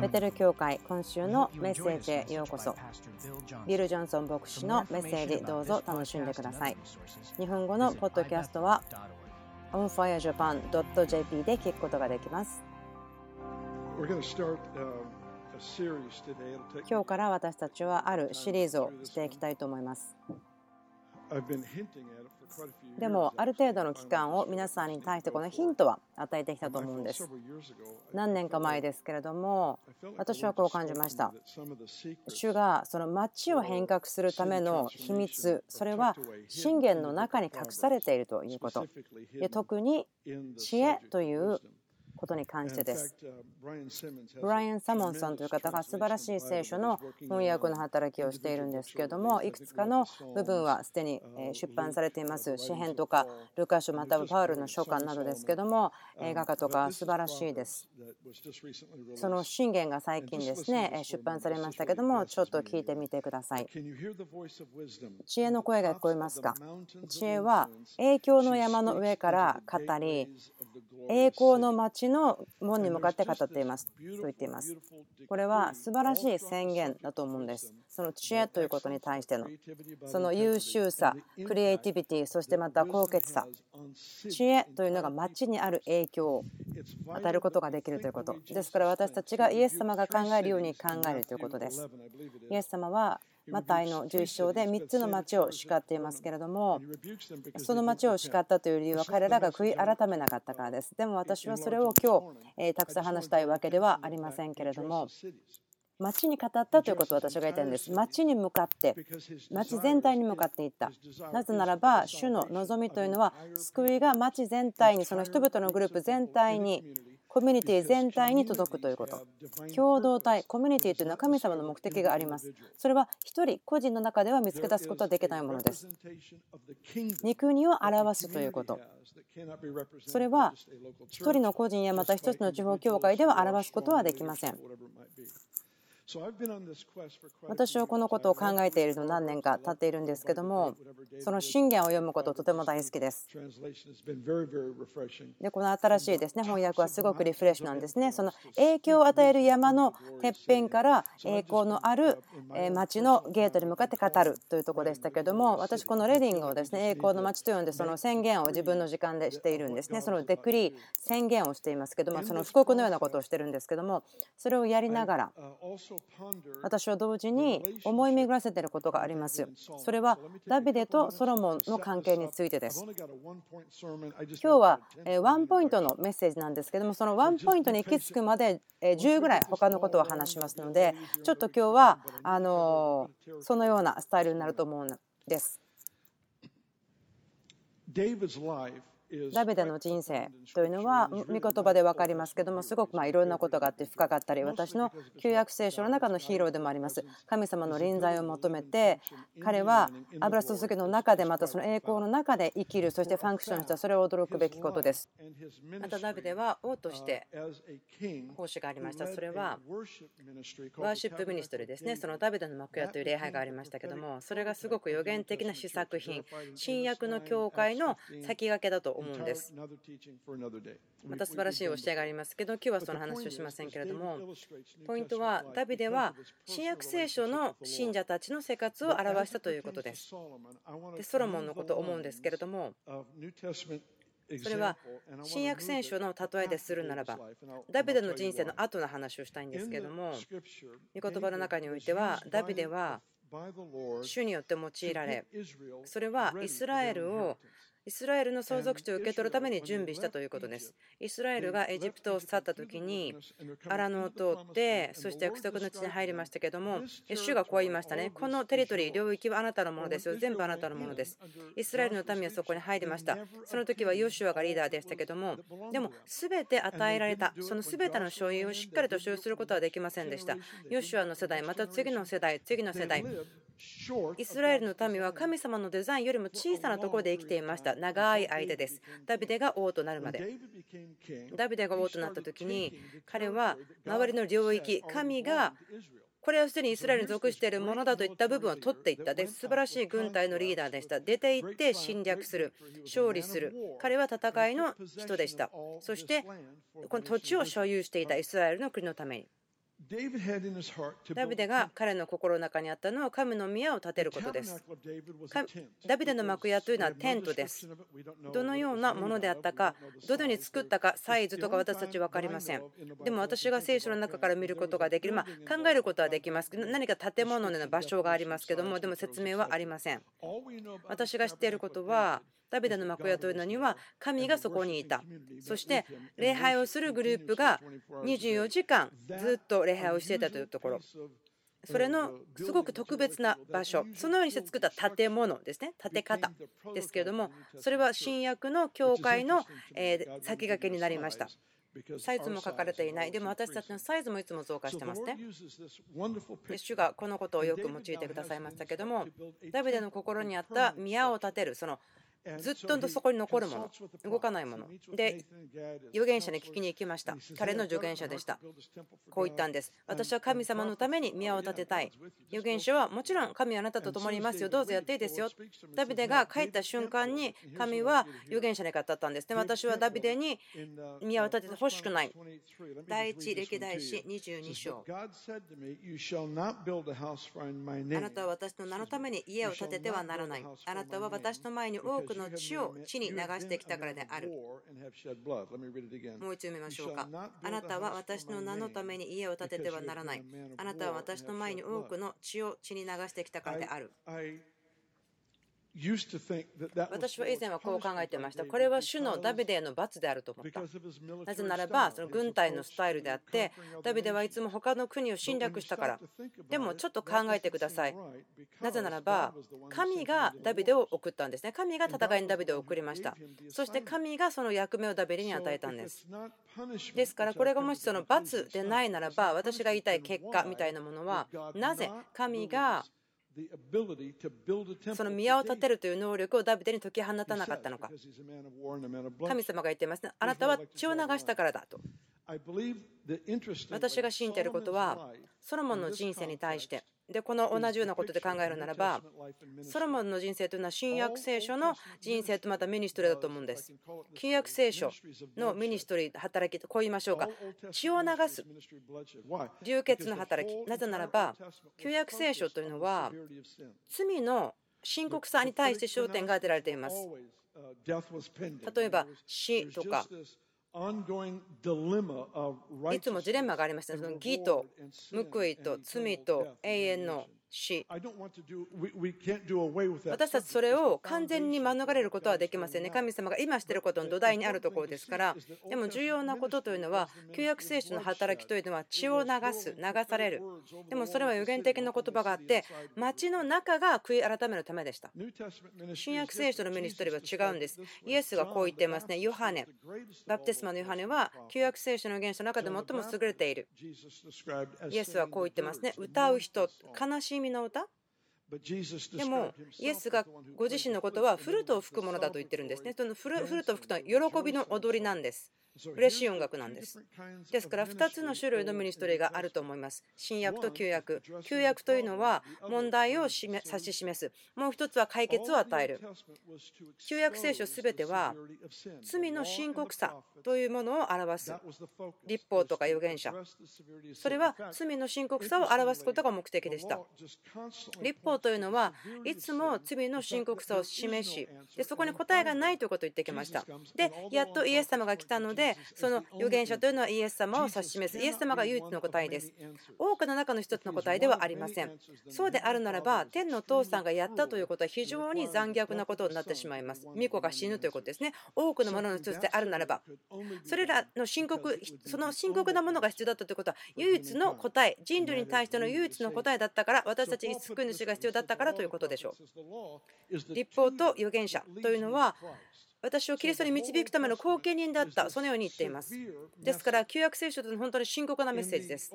ベテル教会今週のメッセージへようこそ。ビル・ジョンソン牧師のメッセージどうぞ楽しんでください。日本語のポッドキャストは onfirejapan.jp で聞くことができます。今日から私たちはあるシリーズをしていきたいと思いますでもある程度の期間を皆さんに対してこのヒントは与えてきたと思うんです。何年か前ですけれども私はこう感じました。主がその町を変革するための秘密それは信玄の中に隠されているということ。で特に知恵ということに関してです。ブライアン・サモンさんという方が素晴らしい聖書の翻訳の働きをしているんですけれどもいくつかの部分はすでに出版されています。詩編とかルカ書またはパウルの書簡などですけども映画化とか素晴らしいです。その信玄が最近ですね出版されましたけどもちょっと聞いてみてください。知恵の声が聞こえますか？知恵は影響の山の上から語り栄光の町の門に向かって語っていますと言っています。これは素晴らしい宣言だと思うんです。その知恵ということに対してのその優秀さ、クリエイティビティ、そしてまた高潔さ、知恵というのが町にある影響を与えることができるということ。ですから私たちがイエス様が考えるように考えるということです。イエス様はマタイの11章で3つの町を叱っていますけれどもその町を叱ったという理由は彼らが悔い改めなかったからですでも私はそれを今日たくさん話したいわけではありませんけれども町に語ったということを私が言いたいんです。町に向かって、町全体に向かっていった。なぜならば、主の望みというのは、救いが町全体に、その人々のグループ全体にコミュニティ全体に届くということ。共同体、コミュニティというのは神様の目的があります。それは1人、個人の中では見つけ出すことはできないものです。肉国を表すということ。それは1人の個人やまた1つの地方教会では表すことはできません。私はこのことを考えているの何年か経っているんですけどもその信玄を読むこととても大好きです。でこの新しいですね翻訳はすごくリフレッシュなんですね。その影響を与える山のてっぺんから栄光のある町のゲートに向かって語るというところでしたけども私このレディングをですね栄光の町と呼んでその宣言を自分の時間でしているんですね。そのデクリー宣言をしていますけどもその布告のようなことをしてるんですけどもそれをやりながら私は同時に思い巡らせていることがあります。それはダビデとソロモンの関係についてです。今日はワンポイントのメッセージなんですけどもそのワンポイントに行き着くまで10ぐらい他のことを話しますのでちょっと今日はあのそのようなスタイルになると思うんです。ダビデの人生というのは御言葉で分かりますけどもすごくまあいろんなことがあって深かったり私の旧約聖書の中のヒーローでもあります。神様の臨在を求めて彼は油注ぎの中でまたその栄光の中で生きるそしてファンクションしたそれを驚くべきことです。またダビデは王として奉仕がありました。それはワーシップミニストリーですね。そのダビデの幕屋という礼拝がありましたけどもそれがすごく予言的な試作品新約の教会の先駆けだと思うんです。また素晴らしい教えがありますけど、今日はその話をしませんけれども、ポイントは、ダビデは新約聖書の信者たちの生活を表したということです。で、ソロモンのことを思うんですけれども、それは新約聖書の例えでするならば、ダビデの人生の後の話をしたいんですけれども、御言葉の中においては、ダビデは主によって用いられ、それはイスラエルをイスラエルの相続地を受け取るために準備したということです。イスラエルがエジプトを去った時にアラノを通ってそして約束の地に入りましたけども主がこう言いましたねこのテリトリー領域はあなたのものですよ全部あなたのものですイスラエルの民はそこに入りましたその時はヨシュアがリーダーでしたけどもでも全て与えられたその全ての所有をしっかりと所有することはできませんでしたヨシュアの世代また次の世代次の世代イスラエルの民は神様のデザインよりも小さなところで生きていました。長い間です。ダビデが王となるまで。ダビデが王となった時に彼は周りの領域、神がこれはすでにイスラエルに属しているものだといった部分を取っていったで素晴らしい軍隊のリーダーでした出て行って侵略する勝利する彼は戦いの人でしたそしてこの土地を所有していたイスラエルの国のためにダビデが彼の心の中にあったのは神の宮を建てることです。ダビデの幕屋というのはテントです。どのようなものであったか、どのように作ったか、サイズとか私たち分かりません。でも私が聖書の中から見ることができる、まあ、考えることはできます。何か建物の場所がありますけども、でも説明はありません。私が知っていることは、ダビデの幕屋というのには神がそこにいた。そして礼拝をするグループが24時間ずっと礼拝をしていたというところ。それのすごく特別な場所、そのようにして作った建物ですね、建て方ですけれども、それは新約の教会の先駆けになりました。サイズも書かれていない。でも私たちのサイズもいつも増加してますね。主がこのことをよく用いてくださいましたけれども、ダビデの心にあった宮を建てる、そのずっとそこに残るもの、動かないもの。で、預言者に聞きに行きました。彼の助言者でした。こう言ったんです。私は神様のために宮を建てたい。預言者はもちろん神はあなたと共にいますよ。どうぞやっていいですよ。ダビデが帰った瞬間に神は預言者に語ったんですね。私はダビデに 宮を建ててほしくない。第一歴代史22章。あなたは私の名のために家を建ててはならない。あなたは私の前に多くの血を地に流してきたからである。もう一度見ましょうか。あなたは私の名のために家を建ててはならない。あなたは私の前に多くの血を地に流してきたからである。私は以前はこう考えていました。これは主のダビデへの罰であると思った。なぜならば、その軍隊のスタイルであって、ダビデはいつも他の国を侵略したから。でもちょっと考えてください。なぜならば、神がダビデを送ったんですね。神が戦いにダビデを送りました。そして神がその役目をダビデに与えたんです。ですから、これがもしその罰でないならば、私が言いたい結果みたいなものは、なぜ神がその宮を建てるという能力をダビデに解き放たなかったのか。神様が言っていますね。あなたは血を流したからだと。私が信じていることは、ソロモンの人生に対して、でこの同じようなことで考えるならばソロモンの人生というのは新約聖書の人生とまたミニストリーだと思うんです。旧約聖書のミニストリー働きとこう言いましょうか。血を流す流血の働き。なぜならば旧約聖書というのは罪の深刻さに対して焦点が当てられています。例えば死とかいつもジレンマがありました。その義と報いと罪と永遠のし私たちそれを完全に免れることはできませんね。神様が今していることの土台にあるところですから、でも重要なことというのは、旧約聖書の働きというのは血を流す、流される。でもそれは予言的な言葉があって、町の中が悔い改めるためでした。新約聖書のミニストリーは違うんです。イエスがこう言っていますね。ヨハネ、バプテスマのヨハネは旧約聖書の原書の中で最も優れている。イエスはこう言ってますね。歌う人、悲しみみの歌？でも、イエスがご自身のことはフルートを吹くものだと言ってるんですね。そのフルートを吹くとは喜びの踊りなんです。嬉しい音楽なんです。ですから2つの種類のミニストリーがあると思います。新約と旧約。旧約というのは問題を指し示す。もう1つは解決を与える。旧約聖書すべては罪の深刻さというものを表す。立法とか預言者。それは罪の深刻さを表すことが目的でした。立法というのはいつも罪の深刻さを示し、でそこに答えがないということを言ってきました。で、やっとイエス様が来たので、でその預言者というのはイエス様を指し示す。イエス様が唯一の答えです。多くの中の一つの答えではありません。そうであるならば天の父さんがやったということは非常に残虐なことになってしまいます。巫女が死ぬということですね。多くのものの一つであるならば。それらの深刻その深刻なものが必要だったということは唯一の答え。人類に対しての唯一の答えだったから私たちに救い主が必要だったからということでしょう。立法と預言者というのは私をキリストに導くための後見人だった。そのように言っています。ですから旧約聖書というのは本当に深刻なメッセージです。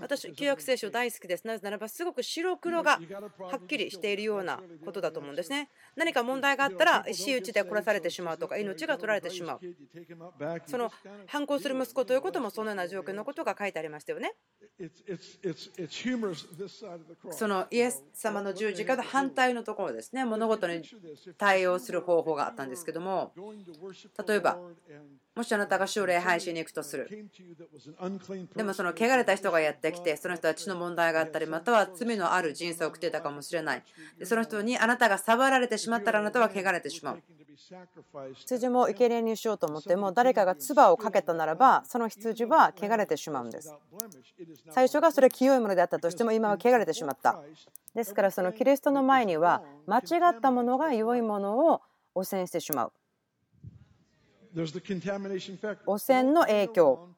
私旧約聖書大好きです。なぜならばすごく白黒がはっきりしているようなことだと思うんですね。何か問題があったら石打ちで殺されてしまうとか命が取られてしまう。その反抗する息子ということもそのような状況のことが書いてありましたよね。そのイエス様の十字架の反対のところですね。物事に対応する方法があったんですけども例えばもしあなたが主を礼拝しに行くとする。でもその汚れた人がやってきてその人は血の問題があったりまたは罪のある人生を送っていたかもしれない。でその人にあなたが触られてしまったらあなたは汚れてしまう。羊も生贄にしようと思っても誰かが唾をかけたならばその羊は汚れてしまうんです。最初がそれ清いものであったとしても今は汚れてしまった。ですからそのキリストの前には間違ったものが良いものを汚染してしまう。汚染の影響。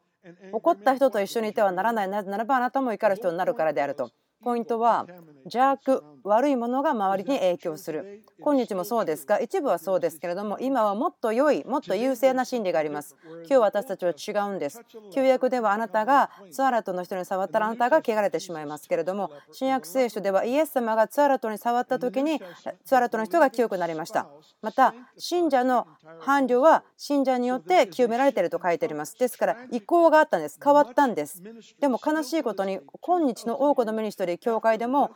怒った人と一緒にいてはならない。なぜならばあなたも怒る人になるからであると。ポイントは邪悪悪いものが周りに影響する。今日もそうですが一部はそうですけれども今はもっと良いもっと優勢な真理があります。今日私たちは違うんです。旧約ではあなたがツアラトの人に触ったらあなたが汚れてしまいますけれども新約聖書ではイエス様がツアラトに触った時にツァラアトの人が清くなりました。また信者の伴侶は信者によって清められていると書いてあります。ですから移行があったんです。変わったんです。でも悲しいことに今日の多くのミニストリー教会でも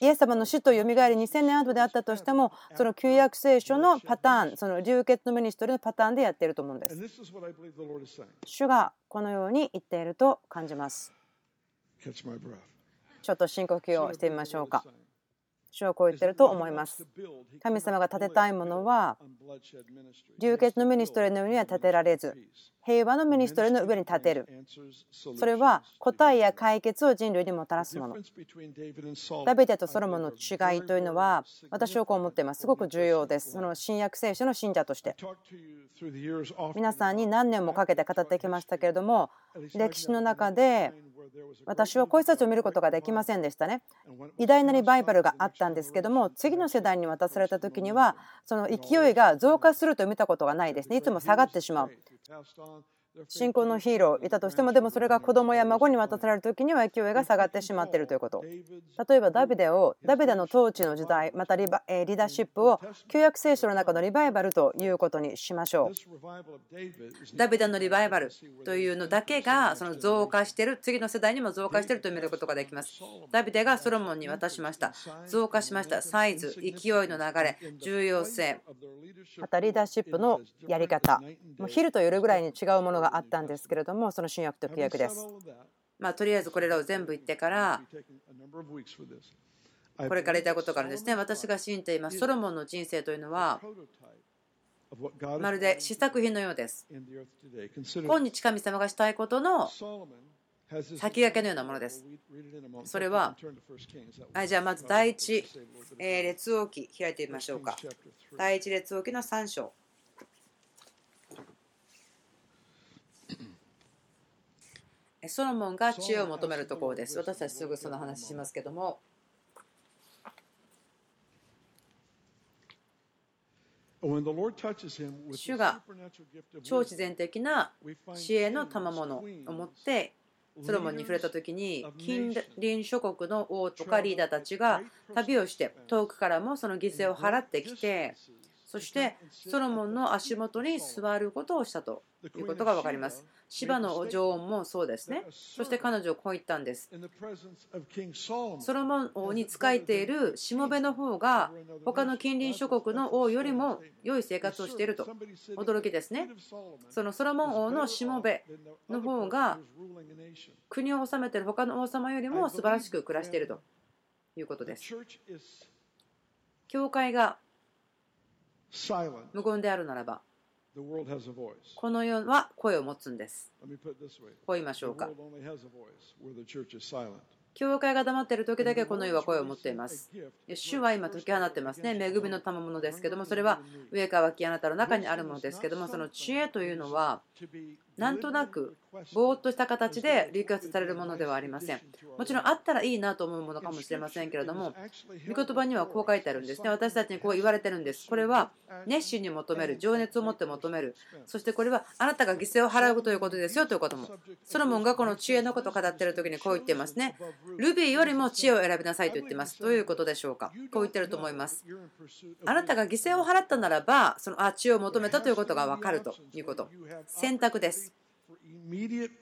イエス様の死とよみがえり2000年後であったとしてもその旧約聖書のパターンその流血のミニストリーのパターンでやっていると思うんです。主がこのように言っていると感じます。ちょっと深呼吸をしてみましょうか主はこう言ってると思います。神様が建てたいものは、流血のミニストリーの上には建てられず、平和のミニストリーの上に立てる。それは答えや解決を人類にもたらすもの。ダビデとソロモンの違いというのは、私はこう思っています。すごく重要です。その新約聖書の信者として。皆さんに何年もかけて語ってきましたけれども、歴史の中で私はこういう人たちを見ることができませんでしたね。偉大なリバイバルがあったんですけども次の世代に渡された時にはその勢いが増加すると見たことがないですね。いつも下がってしまう。信仰のヒーローいたとしてもでもそれが子供や孫に渡される時には勢いが下がってしまっているということ。例えばダビデをダビデの統治の時代またリバリーダーシップを旧約聖書の中のリバイバルということにしましょう。ダビデのリバイバルというのだけがその増加している次の世代にも増加していると見ることができます。ダビデがソロモンに渡しました。増加しました。サイズ勢いの流れ重要性。またリーダーシップのやり方。もう昼と夜ぐらいに違うものがあったんですけれどもその新約と旧約です。まあ、とりあえずこれらを全部言ってからこれから言いたいことがあるんですね。私が信じていますソロモンの人生というのはまるで試作品のようです。今日神様がしたいことの先駆けのようなものです。それは、はい、じゃあまず第一列王記開いてみましょうか。第一列王記の3章。ソロモンが知恵を求めるところです。私たちすぐその話しますけども。主が超自然的な知恵の賜物を持ってソロモンに触れた時に近隣諸国の王とかリーダーたちが旅をして遠くからもその犠牲を払ってきてそしてソロモンの足元に座ることをしたということが分かります。芝の女王もそうですね。そして彼女こう言ったんです。ソロモン王に仕えているしもべの方が他の近隣諸国の王よりも良い生活をしていると驚きですね。そのソロモン王のしもべの方が国を治めている他の王様よりも素晴らしく暮らしているということです。教会が無言であるならばこの世は声を持つんです。こう言いましょうか。教会が黙っている時だけこの世は声を持っています。主は今解き放ってますね。恵みの賜物ですけども、それは上から脇あなたの中にあるものですけども、その知恵というのは、なんとなくぼーっとした形でリクエストされるものではありません。もちろんあったらいいなと思うものかもしれませんけれども、御言葉にはこう書いてあるんですね。私たちにこう言われてるんです。これは熱心に求める、情熱を持って求める、そしてこれはあなたが犠牲を払うということですよということも。ソロモンがこの知恵のことを語っている時にこう言っていますね。ルビーよりも知恵を選びなさいと言っています。どういうことでしょうか。こう言ってると思います。あなたが犠牲を払ったならば、そのあ知恵を求めたということが分かるということ。選択です。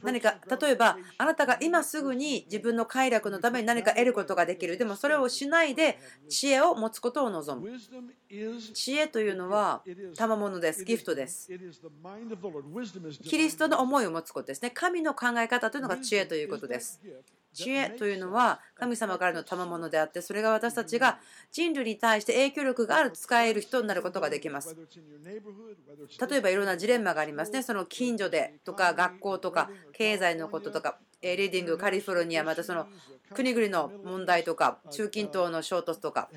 何か例えばあなたが今すぐに自分の快楽のために何か得ることができる。でもそれをしないで知恵を持つことを望む。知恵というのは賜物です。ギフトです。キリストの思いを持つことですね。神の考え方というのが知恵ということです知恵というのは神様からの賜物であってそれが私たちが人類に対して影響力がある使える人になることができます。例えばいろんなジレンマがありますね。その近所でとか学校とか経済のこととかリーディングカリフォルニアまたその国々の問題とか中近東の衝突とか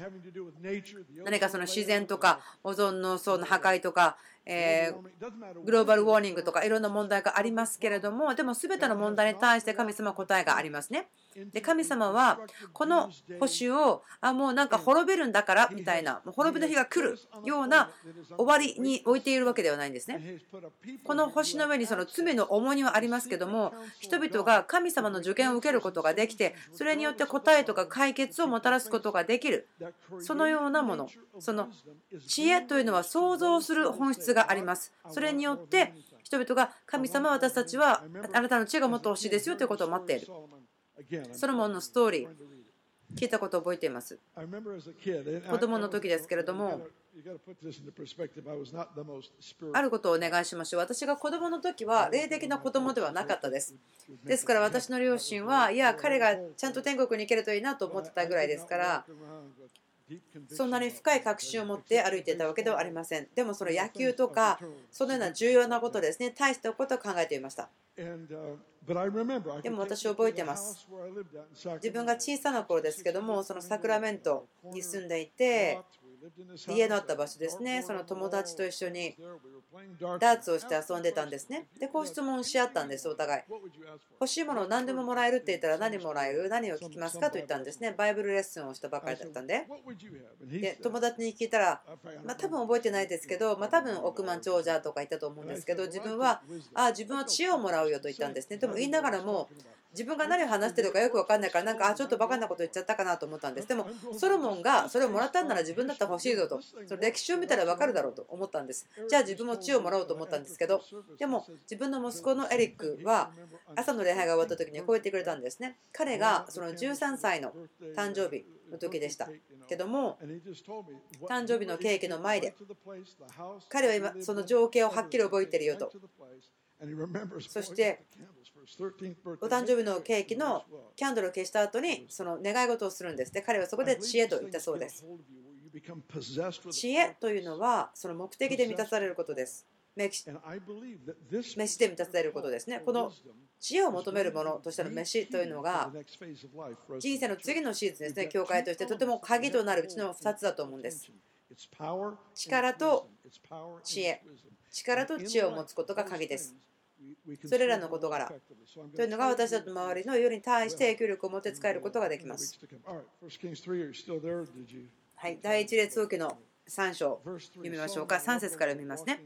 何かその自然とかオゾンの層の破壊とかえグローバルウォーニングとかいろんな問題がありますけれどもでも全ての問題に対して神様答えがありますね。で神様はこの星をあもうなんか滅びるんだからみたいな滅びの日が来るような終わりに置いているわけではないんですね。この星の上にその罪の重荷はありますけども人々が神様の助言を受けることができてそれによって答えとか解決をもたらすことができるそのようなものその知恵というのは想像する本質があります。それによって人々が神様私たちはあなたの知恵がもっと欲しいですよということを待っている。ソロモンのストーリー聞いたことを覚えています。子供の時ですけれども、あることをお願いしましょう。私が子供の時は霊的な子供ではなかったです。ですから私の両親は、いや、彼がちゃんと天国に行けるといいなと思ってたぐらいですから、そんなに深い確信を持って歩いていたわけではありません。でもその野球とか、そのような重要なことですね、大したことを考えていました。でも私覚えてます。自分が小さな頃ですけども、そのサクラメントに住んでいて、家のあった場所ですね、その友達と一緒にダーツをして遊んでたんですね。で、こう質問し合ったんです、お互い。欲しいものを何でももらえるって言ったら何もらえる？何を聞きますかと言ったんですね。バイブルレッスンをしたばかりだったんで。で、友達に聞いたら、まあ、多分覚えてないですけど、まあ、多分億万長者とか言ったと思うんですけど、自分は、ああ自分は知恵をもらうよと言ったんですね。でも言いながらも、自分が何を話してるかよく分かんないからなんかあちょっとバカなこと言っちゃったかなと思ったんです。でもソロモンがそれをもらったんなら自分だったら欲しいぞと。その歴史を見たら分かるだろうと思ったんです。じゃあ自分も知恵をもらおうと思ったんですけどでも自分の息子のエリックは朝の礼拝が終わった時にこう言ってくれたんですね。彼がその13歳の誕生日の時でした。けども誕生日のケーキの前で彼は今その情景をはっきり覚えてるよと。そしてお誕生日のケーキのキャンドルを消した後にその願い事をするんです。で彼はそこで知恵と言ったそうです。知恵というのはその目的で満たされることです。飯で満たされることですね。この知恵を求めるものとしての飯というのが人生の次のシーズンですね、教会としてとても鍵となるうちの2つだと思うんです。力と知恵。力と知恵を持つことが鍵です。それらの事柄というのが私たちの周りの世に対して影響力を持って使えることができます。はい、第一列王記の3章読みましょうか3節から読みますね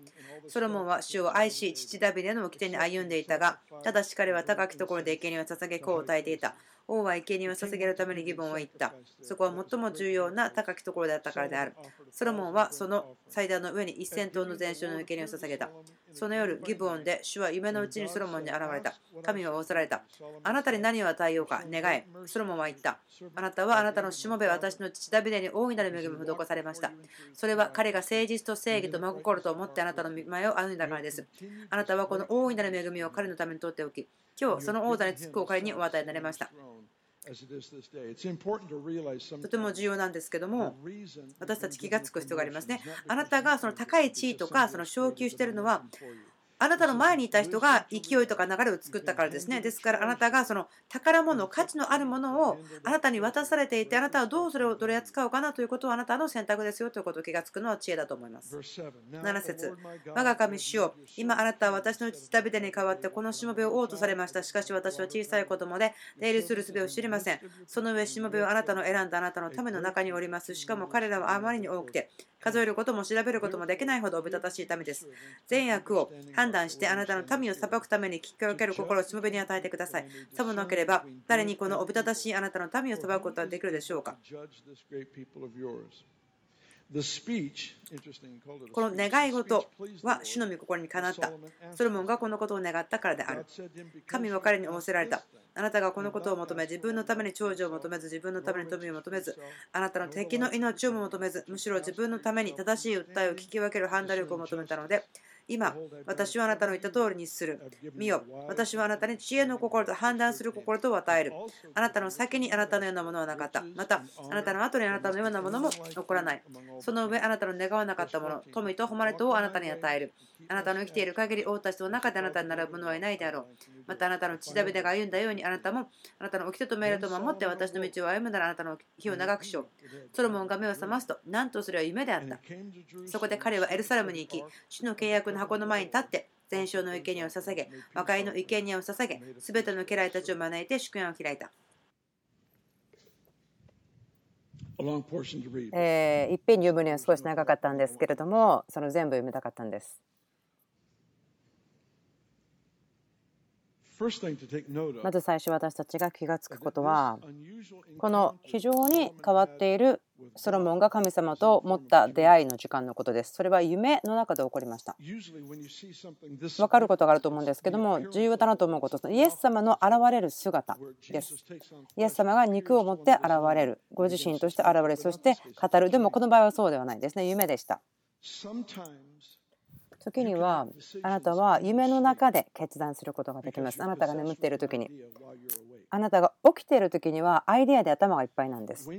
ソロモンは主を愛し父ダビデの掟に歩んでいたがただし彼は高きところで生贄を捧げ子を与えていた王は生贄を捧げるために義分を言った。そこは最も重要な高きところであったからである。ソロモンはその祭壇の上に1000頭の全焼の生贄を捧げた。その夜、ギブオンで主は夢のうちにソロモンに現れた。神は仰せられた。あなたに何を与えようか、願え。ソロモンは言った。あなたはあなたのしもべ、私の父ダビデに大いなる恵みを施されました。それは彼が誠実と正義と真心と思ってあなたの前を歩んだからです。あなたはこの大いなる恵みを彼のために取っておき、今日その王座につくお彼にお与えになりました。とても重要なんですけども、私たち気がつく必要がありますね。あなたがその高い地位とかその昇給しているのは、あなたの前にいた人が勢いとか流れを作ったからですね。ですからあなたがその宝物、価値のあるものをあなたに渡されていて、あなたはどうそれを取り扱うかなということはあなたの選択ですよということを気がつくのは知恵だと思います。7節我が神主よ今あなたは私の父ダビデに代わってこのしもべを王とされました。しかし私は小さい子供で出入りする術を知りません。その上しもべはあなたの選んだあなたのための中におります。しかも彼らはあまりに多くて数えることも調べることもできないほどおびただしいためです。善悪を判断してあなたの民を裁くために聞き分ける心をしもべに与えてください。さもなければ、誰にこのおびただしいあなたの民を裁くことはできるでしょうか。この願い事は主の御心にかなった。ソロモンがこのことを願ったからである。神は彼に仰せられた。あなたがこのことを求め、自分のために長寿を求めず、自分のために富を求めず、あなたの敵の命をも求めず、むしろ自分のために正しい訴えを聞き分ける判断力を求めたので、今、私はあなたの言った通りにする。見よ、私はあなたに知恵の心と判断する心と与える。あなたの先にあなたのようなものはなかった。また、あなたの後にあなたのようなものも残らない。その上、あなたの願わなかったもの、富と誉れとをあなたに与える。あなたの生きている限り王たちの中であなたに並ぶ者はいないであろう。またあなたの父ダビデが歩んだようにあなたもあなたの掟と命令と守って私の道を歩むならあなたの日を長くしよう。ソロモンが目を覚ますと、なんとそれは夢であった。そこで彼はエルサレムに行き、主の契約の箱の前に立って、全焼の生贄を捧げ、和解の生贄を捧げ、すべての家来たちを招いて祝宴を開いた。えー、いっぺんに読むには少し長かったんですけれども、その全部読みたかったんです。まず最初私たちが気が付くことはこの非常に変わっているソロモンが神様と持った出会いの時間のことです。それは夢の中で起こりました。分かることがあると思うんですけども重要だなと思うことイエス様の現れる姿です。イエス様が肉を持って現れるご自身として現れるそして語るでもこの場合はそうではないですね夢でした。時にはあなたは夢の中で決断することができます。あなたが眠っている時に。あなたが起きている時にはアイデアで頭がいっぱいなんです。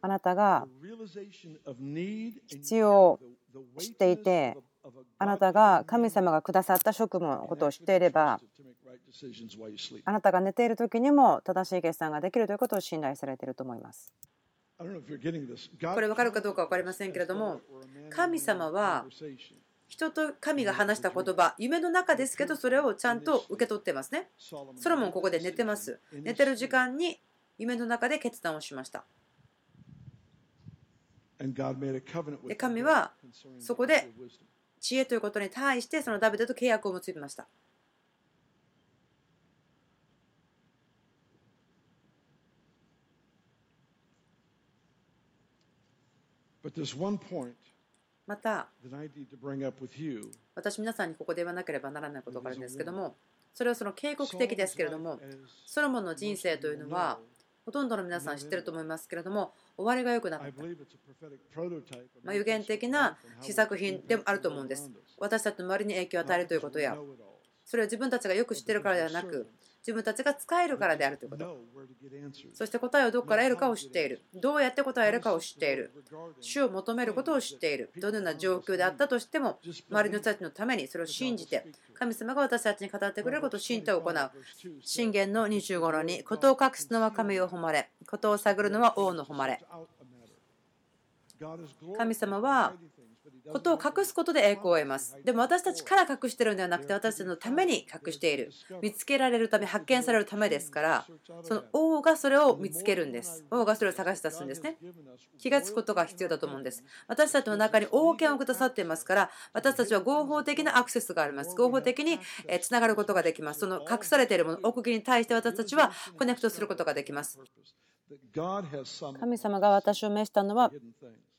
あなたが必要を知っていて、あなたが神様がくださった職務のことを知っていれば、あなたが寝ている時にも正しい決断ができるということを信頼されていると思います。これ分かるかどうか分かりませんけれども、神様は人と神が話した言葉、夢の中ですけど、それをちゃんと受け取ってますね。ソロモン、ここで寝てます。寝てる時間に夢の中で決断をしました。で神はそこで知恵ということに対してそのダビデと契約を結びました。また、私皆さんにここで言わなければならないことがあるんですけども、それはその警告的ですけれども、ソロモンの人生というのは、ほとんどの皆さん知ってると思いますけれども、終わりが良くなかった。まあ、予言的な試作品でもあると思うんです。私たちの周りに影響を与えるということや、それは自分たちがよく知ってるからではなく、自分たちが使えるからであるということ。そして答えをどこから得るかを知っている。どうやって答えるかを知っている。主を求めることを知っている。どのような状況であったとしても、周りの人たちのためにそれを信じて、神様が私たちに語ってくれることを信じて行う。信玄の25のに、ことを隠すのは神を誉れ、ことを探るのは王の誉れ。神様はことを隠すことで栄光を得ます。でも私たちから隠してるんではなくて私たちのために隠している。見つけられるため、発見されるためですから、その王がそれを見つけるんです。王がそれを探し出すんですね。気がつくことが必要だと思うんです。私たちの中に王権をくださっていますから、私たちは合法的なアクセスがあります。合法的につながることができます。その隠されているもの、奥義に対して私たちはコネクトすることができます。神様が私を召したのは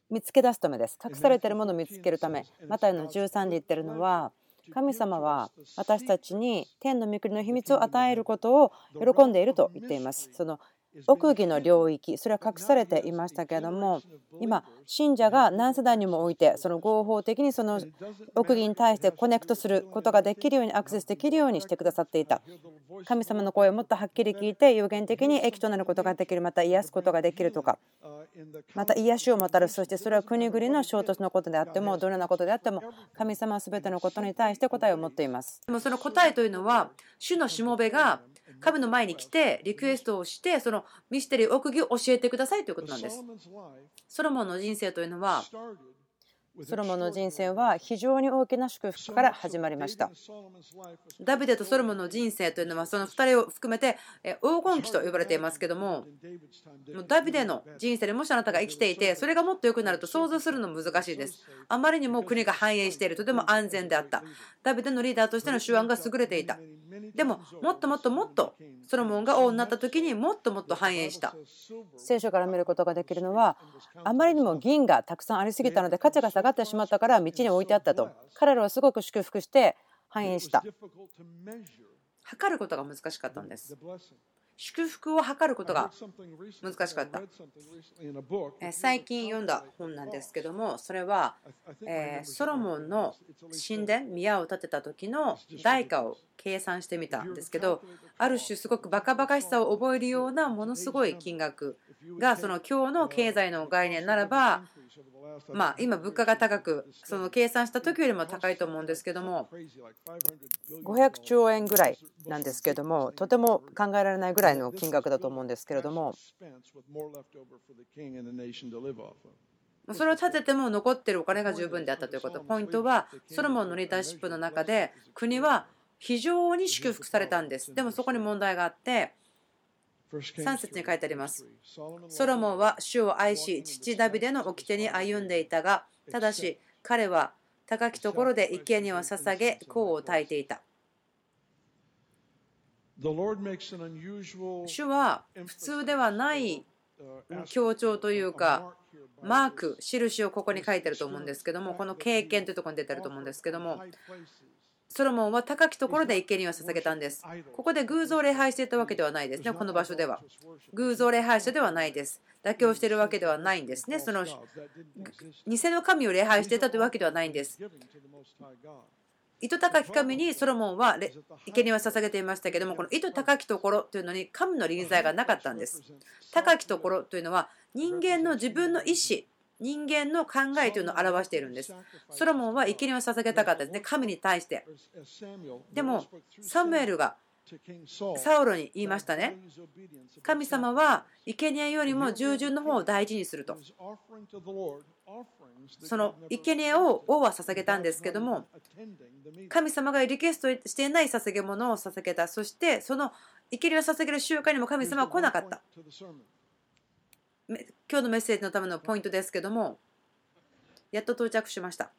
見つけ出すためです。隠されているものを見つけるため。マタイの13で言ってるのは、神様は私たちに天の御国の秘密を与えることを喜んでいると言っています。その奥義の領域それは隠されていましたけれども今信者が何世代にもおいてその合法的にその奥義に対してコネクトすることができるようにアクセスできるようにしてくださっていた。神様の声をもっとはっきり聞いて有限的に益となることができる。また癒すことができるとか。また癒しをもたらすそしてそれは国々の衝突のことであってもどのようなことであっても神様は全てのことに対して答えを持っています。でもその答えというのは主のしもべが神の前に来てリクエストをしてそのミステリー奥義を教えてくださいということなんです。ソロモンの人生というのはソロモンの人生は非常に大きな祝福から始まりました。ダビデとソロモンの人生というのはその2人を含めて黄金期と呼ばれていますけどもダビデの人生でもしあなたが生きていてそれがもっと良くなると想像するの難しいです。あまりにも国が繁栄しているとても安全であった。ダビデのリーダーとしての手腕が優れていた。でももっともっともっとソロモンが王になった時にもっともっと繁栄した。聖書から見ることができるのはあまりにも銀がたくさんありすぎたので価値が下がってしまったから道に置いてあったと。彼らはすごく祝福して繁栄した。測ることが難しかったんです祝福を測ることが難しかった。最近読んだ本なんですけどもそれはソロモンの神殿宮を建てた時の代価を計算してみたんですけどある種すごくバカバカしさを覚えるようなものすごい金額がその今日の経済の概念ならばまあ、今、物価が高く、その計算した時よりも高いと思うんですけども、500兆円ぐらいなんですけども、とても考えられないぐらいの金額だと思うんですけれども、それを立てても残ってるお金が十分であったということ。ポイントは、ソロモンのリーダーシップの中で、国は非常に祝福されたんです。でもそこに問題があって、3節に書いてあります。ソロモンは主を愛し、父ダビデの掟に歩んでいたが、ただし彼は高きところで生贄を捧げ、香を焚いていた。主は普通ではない強調というか、マーク、印をここに書いてると思うんですけども、この経験というところに出てると思うんですけども、ソロモンは高きところで生贄を捧げたんです。ここで偶像礼拝していたわけではないですね、この場所では。偶像礼拝者ではないです。妥協しているわけではないんですね。その偽の神を礼拝していたというわけではないんです。糸高き神にソロモンは生贄を捧げていましたけども、この糸高きところというのに神の臨在がなかったんです。高きところというのは人間の自分の意思人間の考えというのを表しているんです。ソロモンは生贄を捧げたかったですね、神に対して。でも、サムエルがサウロに言いましたね。神様は生贄よりも従順の方を大事にすると。その生贄を王は捧げたんですけども、神様がリクエストしていない捧げ物を捧げた。そして、その生贄を捧げる習慣にも神様は来なかった。今日のメッセージのためのポイントですけどもやっと到着しました。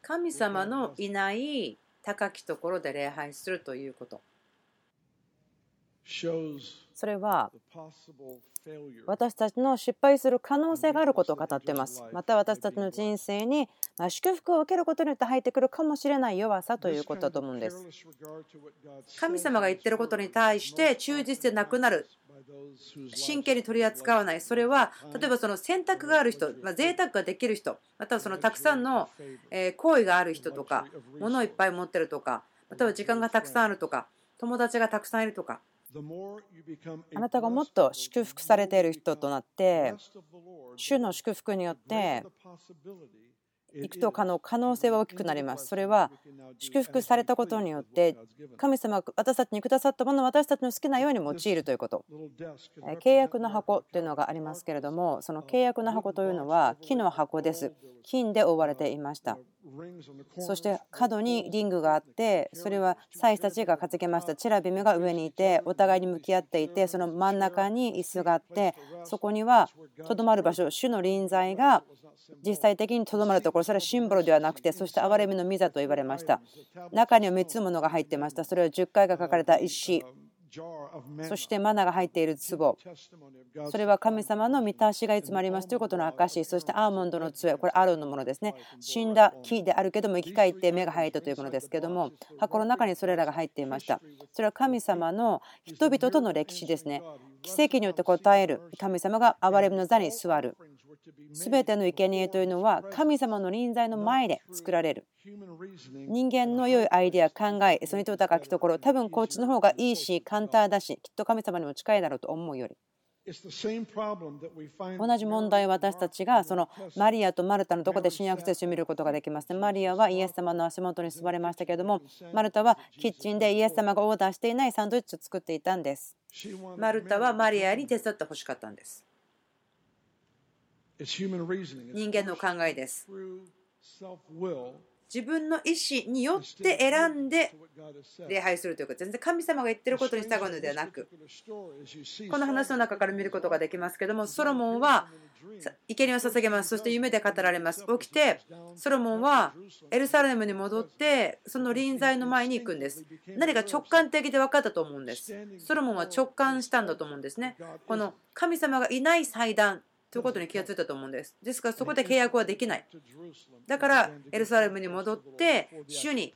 神様のいない高きところで礼拝するということ。それは私たちの失敗する可能性があることを語っています。また私たちの人生に祝福を受けることによって入ってくるかもしれない弱さということだと思うんです。神様が言ってることに対して忠実でなくなる。真剣に取り扱わない。それは例えばその選択がある人、まあ、贅沢ができる人、またはそのたくさんの行為がある人とか、物をいっぱい持ってるとか、または時間がたくさんあるとか、友達がたくさんいるとか。あなたがもっと祝福されている人となって主の祝福によって行くと可能可能性は大きくなります。それは祝福されたことによって神様が私たちにくださったものを私たちの好きなように用いるということ。契約の箱というのがありますけれどもその契約の箱というのは木の箱です。金で覆われていました。そして角にリングがあってそれは祭司たちが担げましたチェラビムが上にいてお互いに向き合っていてその真ん中に椅子があってそこにはとどまる場所主の臨在が実際的にとどまるところそれはシンボルではなくてそして憐れみの御座と言われました。中には3つものが入ってました。それは10回が書かれた石そしてマナが入っている壺。それは神様の御手足がいつもあります。ということの証そしてアーモンドの杖。これアロンのものですね。死んだ木であるけども生き返って芽が生えたというものですけども箱の中にそれらが入っていました。それは神様の人々との歴史ですね奇跡によって答える。神様が憐れみの座に座る。全ての生贄というのは神様の臨在の前で作られる。人間の良いアイデア考えそれにと高きところ多分こっちの方がいいし簡単だしきっと神様にも近いだろうと思うより。同じ問題を私たちがそのマリアとマルタのところで新約聖書を見ることができますね。マリアはイエス様の足元に座りましたけれども、マルタはキッチンでイエス様がオーダーしていないサンドイッチを作っていたんです。マルタはマリアに手伝ってほしかったんです。人間の考えです。自分の意思によって選んで礼拝するというか全然神様が言ってることに従うのではなくこの話の中から見ることができますけどもソロモンは生贄を捧げますそして夢で語られます起きてソロモンはエルサレムに戻ってその臨在の前に行くんです何か直感的で分かったと思うんですソロモンは直感したんだと思うんですねこの神様がいない祭壇ということに気がついたと思うんです。ですからそこで契約はできない。だからエルサレムに戻って主に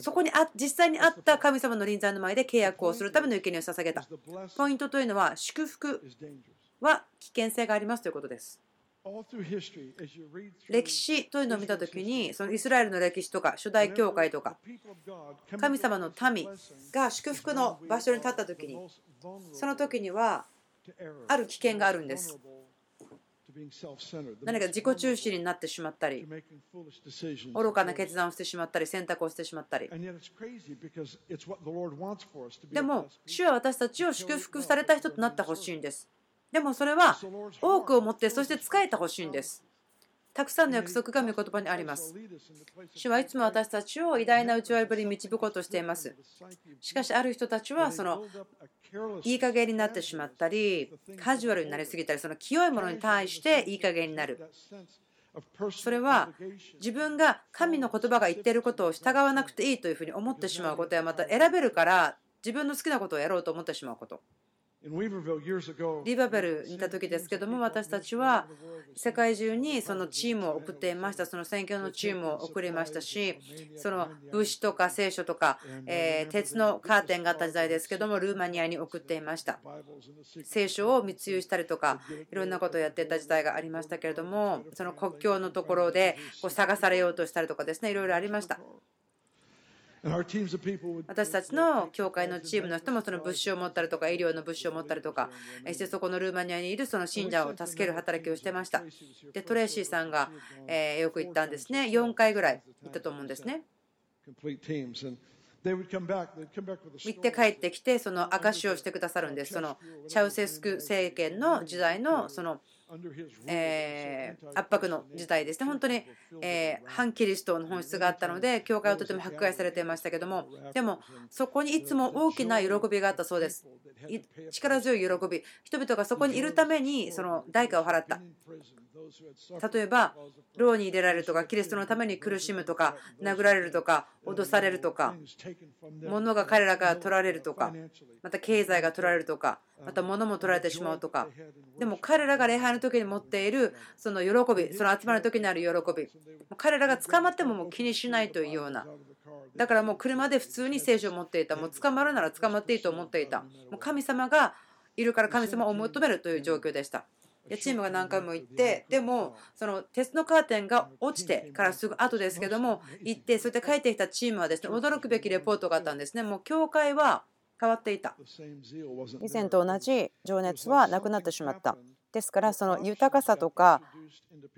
そこにあ実際にあった神様の臨在の前で契約をするための生贄を捧げた。ポイントというのは祝福は危険性がありますということです。歴史というのを見たときに、そのイスラエルの歴史とか、初代教会とか、神様の民が祝福の場所に立ったときに、その時には、ある危険があるんです。何か自己中心になってしまったり、愚かな決断をしてしまったり、選択をしてしまったり。でも、主は私たちを祝福された人となってほしいんです。でもそれは多くを持ってそして使えてほしいんです。たくさんの約束が御言葉にあります。主はいつも私たちを偉大な内割りぶりに導こうとしています。しかし、ある人たちはそのいい加減になってしまったり、カジュアルになりすぎたり、その清いものに対していい加減になる。それは自分が神の言葉が言っていることを従わなくていいというふうに思ってしまうことやまた選べるから自分の好きなことをやろうと思ってしまうこと。リバベルにいた時ですけども私たちは世界中にそのチームを送っていました。その選挙のチームを送りましたしその物資とか聖書とか、え鉄のカーテンがあった時代ですけどもルーマニアに送っていました。聖書を密輸したりとかいろんなことをやっていた時代がありましたけれどもその国境のところでこう探されようとしたりとかですねいろいろありました私たちの教会のチームの人もその物資を持ったりとか医療の物資を持ったりとかしてそこのルーマニアにいるその信者を助ける働きをしてました。でトレーシーさんがえよく言ったんですね。4回ぐらい行ったと思うんですね。行って帰ってきてその証しをしてくださるんです。そのチャウセスク政権の時代のそのえー、圧迫の事態ですね、本当に、えー、反キリストの本質があったので、教会はとても迫害されていましたけども、でもそこにいつも大きな喜びがあったそうです。力強い喜び、人々がそこにいるためにその代価を払った。例えば、牢に入れられるとか、キリストのために苦しむとか、殴られるとか、脅されるとか、物が彼らが取られるとか、また経済が取られるとか、また物も取られてしまうとか、でも彼らが礼拝の時に持っているその喜び、その集まる時にある喜び、彼らが捕まってももう気にしないというような、だからもう車で普通に聖書を持っていた、もう捕まるなら捕まっていいと思っていた、もう神様がいるから神様を求めるという状況でした。でチームが何回も行ってでもその鉄のカーテンが落ちてからすぐ後ですけども行ってそうやって帰ってきたチームはですね驚くべきレポートがあったんですね。もう教会は変わっていた。以前と同じ情熱はなくなってしまった。ですからその豊かさとか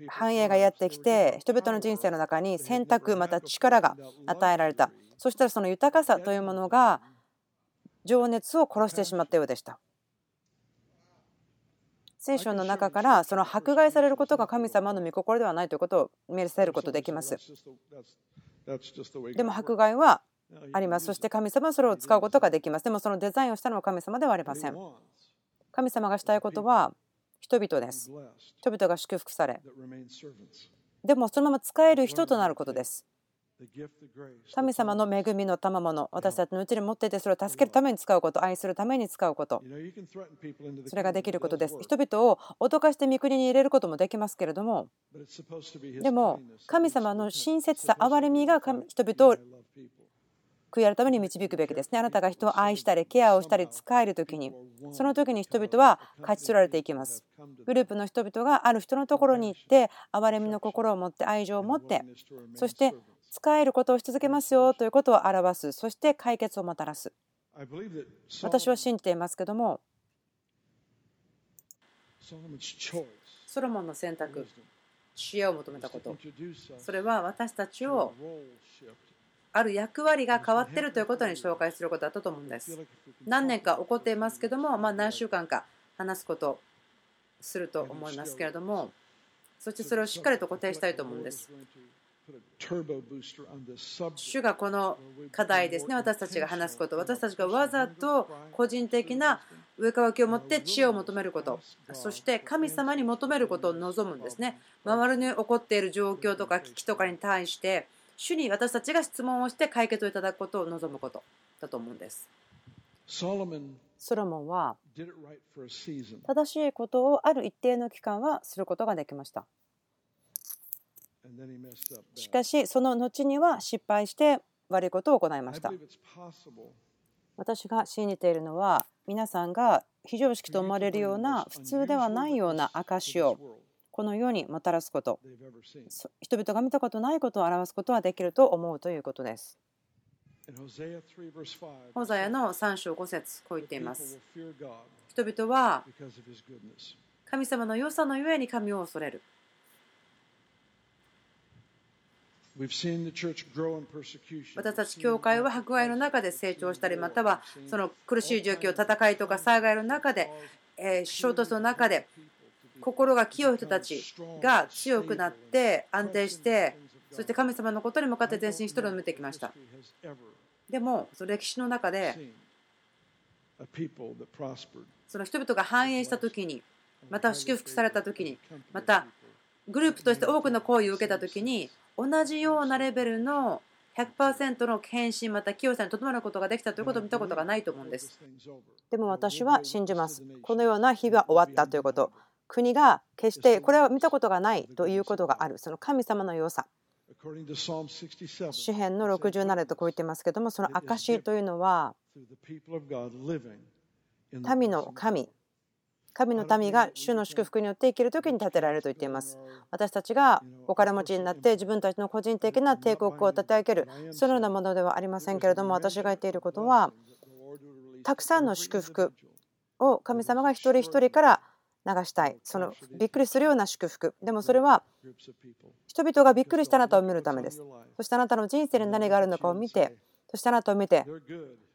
繁栄がやってきて人々の人生の中に選択また力が与えられた。そしたらその豊かさというものが情熱を殺してしまったようでした聖書の中からその迫害されることが神様の御心ではないということを見せることできます。でも迫害はあります。そして神様はそれを使うことができます。でもそのデザインをしたのは神様ではありません。神様がしたいことは人々です。人々が祝福され。でもそのまま使える人となることです。神様の恵みの賜物私たちのうちに持っていてそれを助けるために使うこと愛するために使うこと。それができることです。人々を脅かして御国に入れることもできますけれども。でも神様の親切さ憐れみが人々を悔い改めに導くべきですね。あなたが人を愛したり、ケアをしたり、使える時に、その時に人々は勝ち取られていきます。グループの人々がある人のところに行って、憐れみの心を持って、愛情を持って、そして使えることをし続けますよということを表す、そして解決をもたらす。私は信じていますけども、ソロモンの選択、知恵を求めたこと、それは私たちをある役割が変わっているということに紹介することだったと思うんです。何年か起こっていますけども、まあ、何週間か話すことすると思いますけれども、そしてそれをしっかりと固定したいと思うんです。主がこの課題ですね、私たちが話すこと、私たちがわざと個人的な上かわきを持って知恵を求めること、そして神様に求めることを望むんですね。周りに起こっている状況とか危機とかに対して、主に私たちが質問をして解決をいただくことを望むことだと思うんです。ソロモンは正しいことをある一定の期間はすることができました。しかしその後には失敗して悪いことを行いました。私が信じているのは皆さんが非常識と思われるような普通ではないような証をこの世にもたらすこと人々が見たことないことを表すことはできると思うということです。ホザヤの3章5節こう言っています。人々は神様の良さのゆえに神を恐れる。私たち教会は迫害の中で成長したりまたはその苦しい状況戦いとか災害の中で衝突の中で心が清い人たちが強くなって安定してそして神様のことに向かって前進してるのを見てきました。でもその歴史の中でその人々が繁栄した時にまた祝福された時にまたグループとして多くの行為を受けた時に同じようなレベルの100%の献身また清さにとどまることができたということを見たことがないと思うんです。でも私は信じます。このような日は終わったということ。国が決してこれは見たことがないということがある。その神様の良さ。詩篇の67とこう言ってますけどもその証というのは民の神神の民が主の祝福によって生きる時に建てられると言っています。私たちがお金持ちになって自分たちの個人的な帝国を立て上げるそのようなものではありませんけれども私が言っていることはたくさんの祝福を神様が一人一人から流したい。そのびっくりするような祝福。でもそれは人々がびっくりしたあなたを見るためです。そしてあなたの人生に何があるのかを見てそしてあなたを見て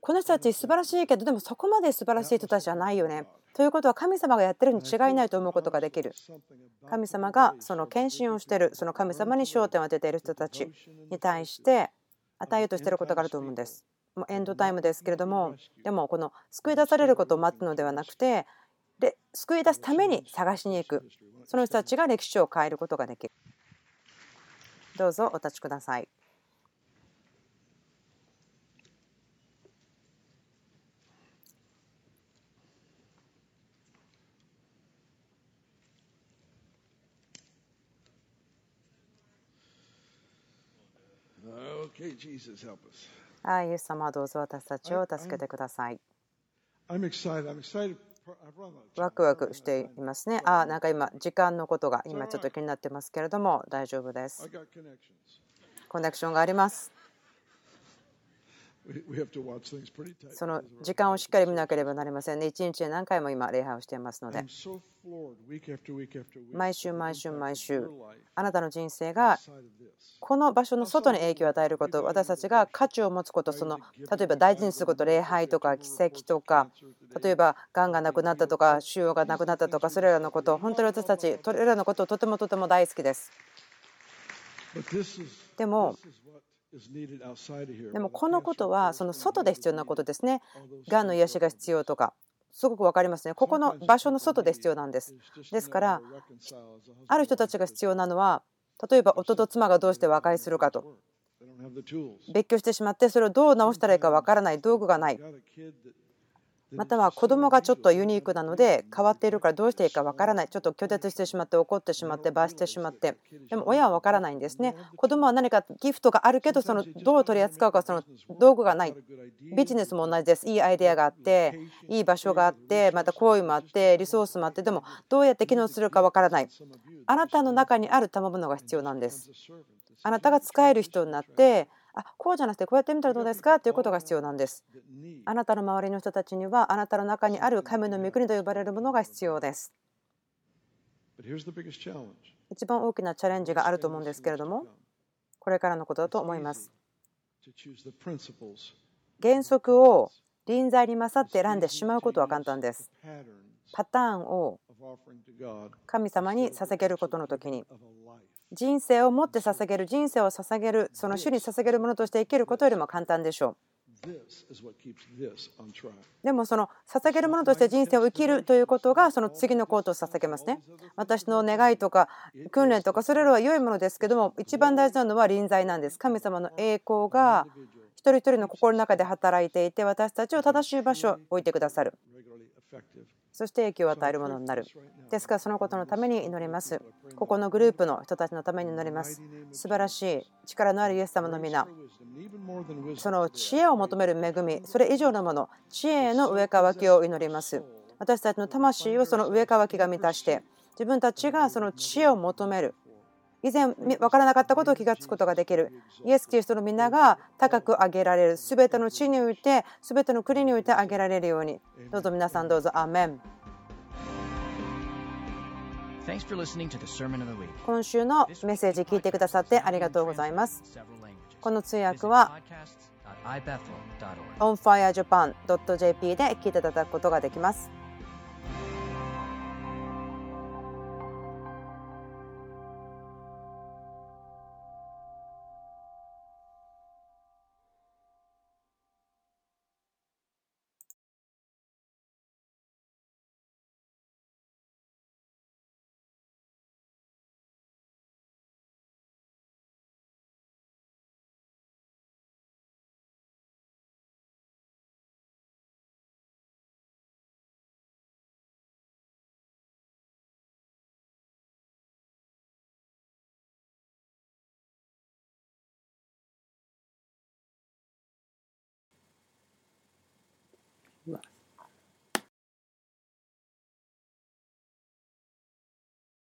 この人たち素晴らしいけどでもそこまで素晴らしい人たちじゃないよね。ということは神様がやってるに違いないと思うことができる。神様がその献身をしているその神様に焦点を当てている人たちに対して与えようとしていることがあると思うんです。エンドタイムですけれどもでもこの救い出されることを待つのではなくてで救い出すために探しに行く。その人たちが歴史を変えることができる。どうぞお立ちくださいああ、イエス様どうぞ私たちを助けてください。ワクワクしていますね。あ、なんか今、時間のことが今ちょっと気になってますけれども、大丈夫です。コネクションがあります。その時間をしっかり見なければなりませんね。一日で何回も今、礼拝をしていますので、毎週毎週毎週、あなたの人生がこの場所の外に影響を与えること、私たちが価値を持つこと、その例えば大事にすること、礼拝とか奇跡とか、例えば、がんがなくなったとか、腫瘍がなくなったとか、それらのこと、本当に私たち、それらのことをとてもとても大好きです。でも、でもこのことはその外で必要なことですね。がんの癒しが必要とか、すごく分かりますね。ここの場所の外で必要なんです。ですから、ある人たちが必要なのは、例えば夫と妻がどうして和解するかと。別居してしまってそれをどう直したらいいかわからない道具がないまたは子供がちょっとユニークなので変わっているからどうしていいかわからない。ちょっと拒絶してしまって怒ってしまって罰してしまって。でも親はわからないんですね。子供は何かギフトがあるけどそのどう取り扱うかその道具がない。ビジネスも同じです。いいアイデアがあっていい場所があってまた行為もあってリソースもあって。でもどうやって機能するかわからない。あなたの中にある賜物が必要なんです。あなたが使える人になってあこうじゃなくてこうやってみたらどうですか？ということが必要なんです。あなたの周りの人たちにはあなたの中にある神の御国と呼ばれるものが必要です。一番大きなチャレンジがあると思うんですけれどもこれからのことだと思います。原則を臨在に勝って選んでしまうことは簡単です。パターンを神様に捧げることの時に人生をもって捧げる人生を捧げるその主に捧げるものとして生きることよりも簡単でしょう。でもその捧げるものとして人生を生きるということがその次のことを捧げますね。私の願いとか訓練とかそれらは良いものですけども一番大事なのは臨在なんです。神様の栄光が一人一人の心の中で働いていて私たちを正しい場所に置いてくださるそして影響を与えるものになる。ですからそのことのために祈ります。ここのグループの人たちのために祈ります。素晴らしい力のあるイエス様の皆、その知恵を求める恵み、それ以上のもの、知恵への上かわきを祈ります。私たちの魂をその上かわきが満たして、自分たちがその知恵を求める。以前分からなかったことを気がつくことができる。イエス・キリストの皆が高く上げられる。すべての地において、すべての国において上げられるように。どうぞ皆さんどうぞ。アーメン。今週のメッセージ聞いてくださってありがとうございます。この通訳は onfirejapan.jp で聞いていただくことができます。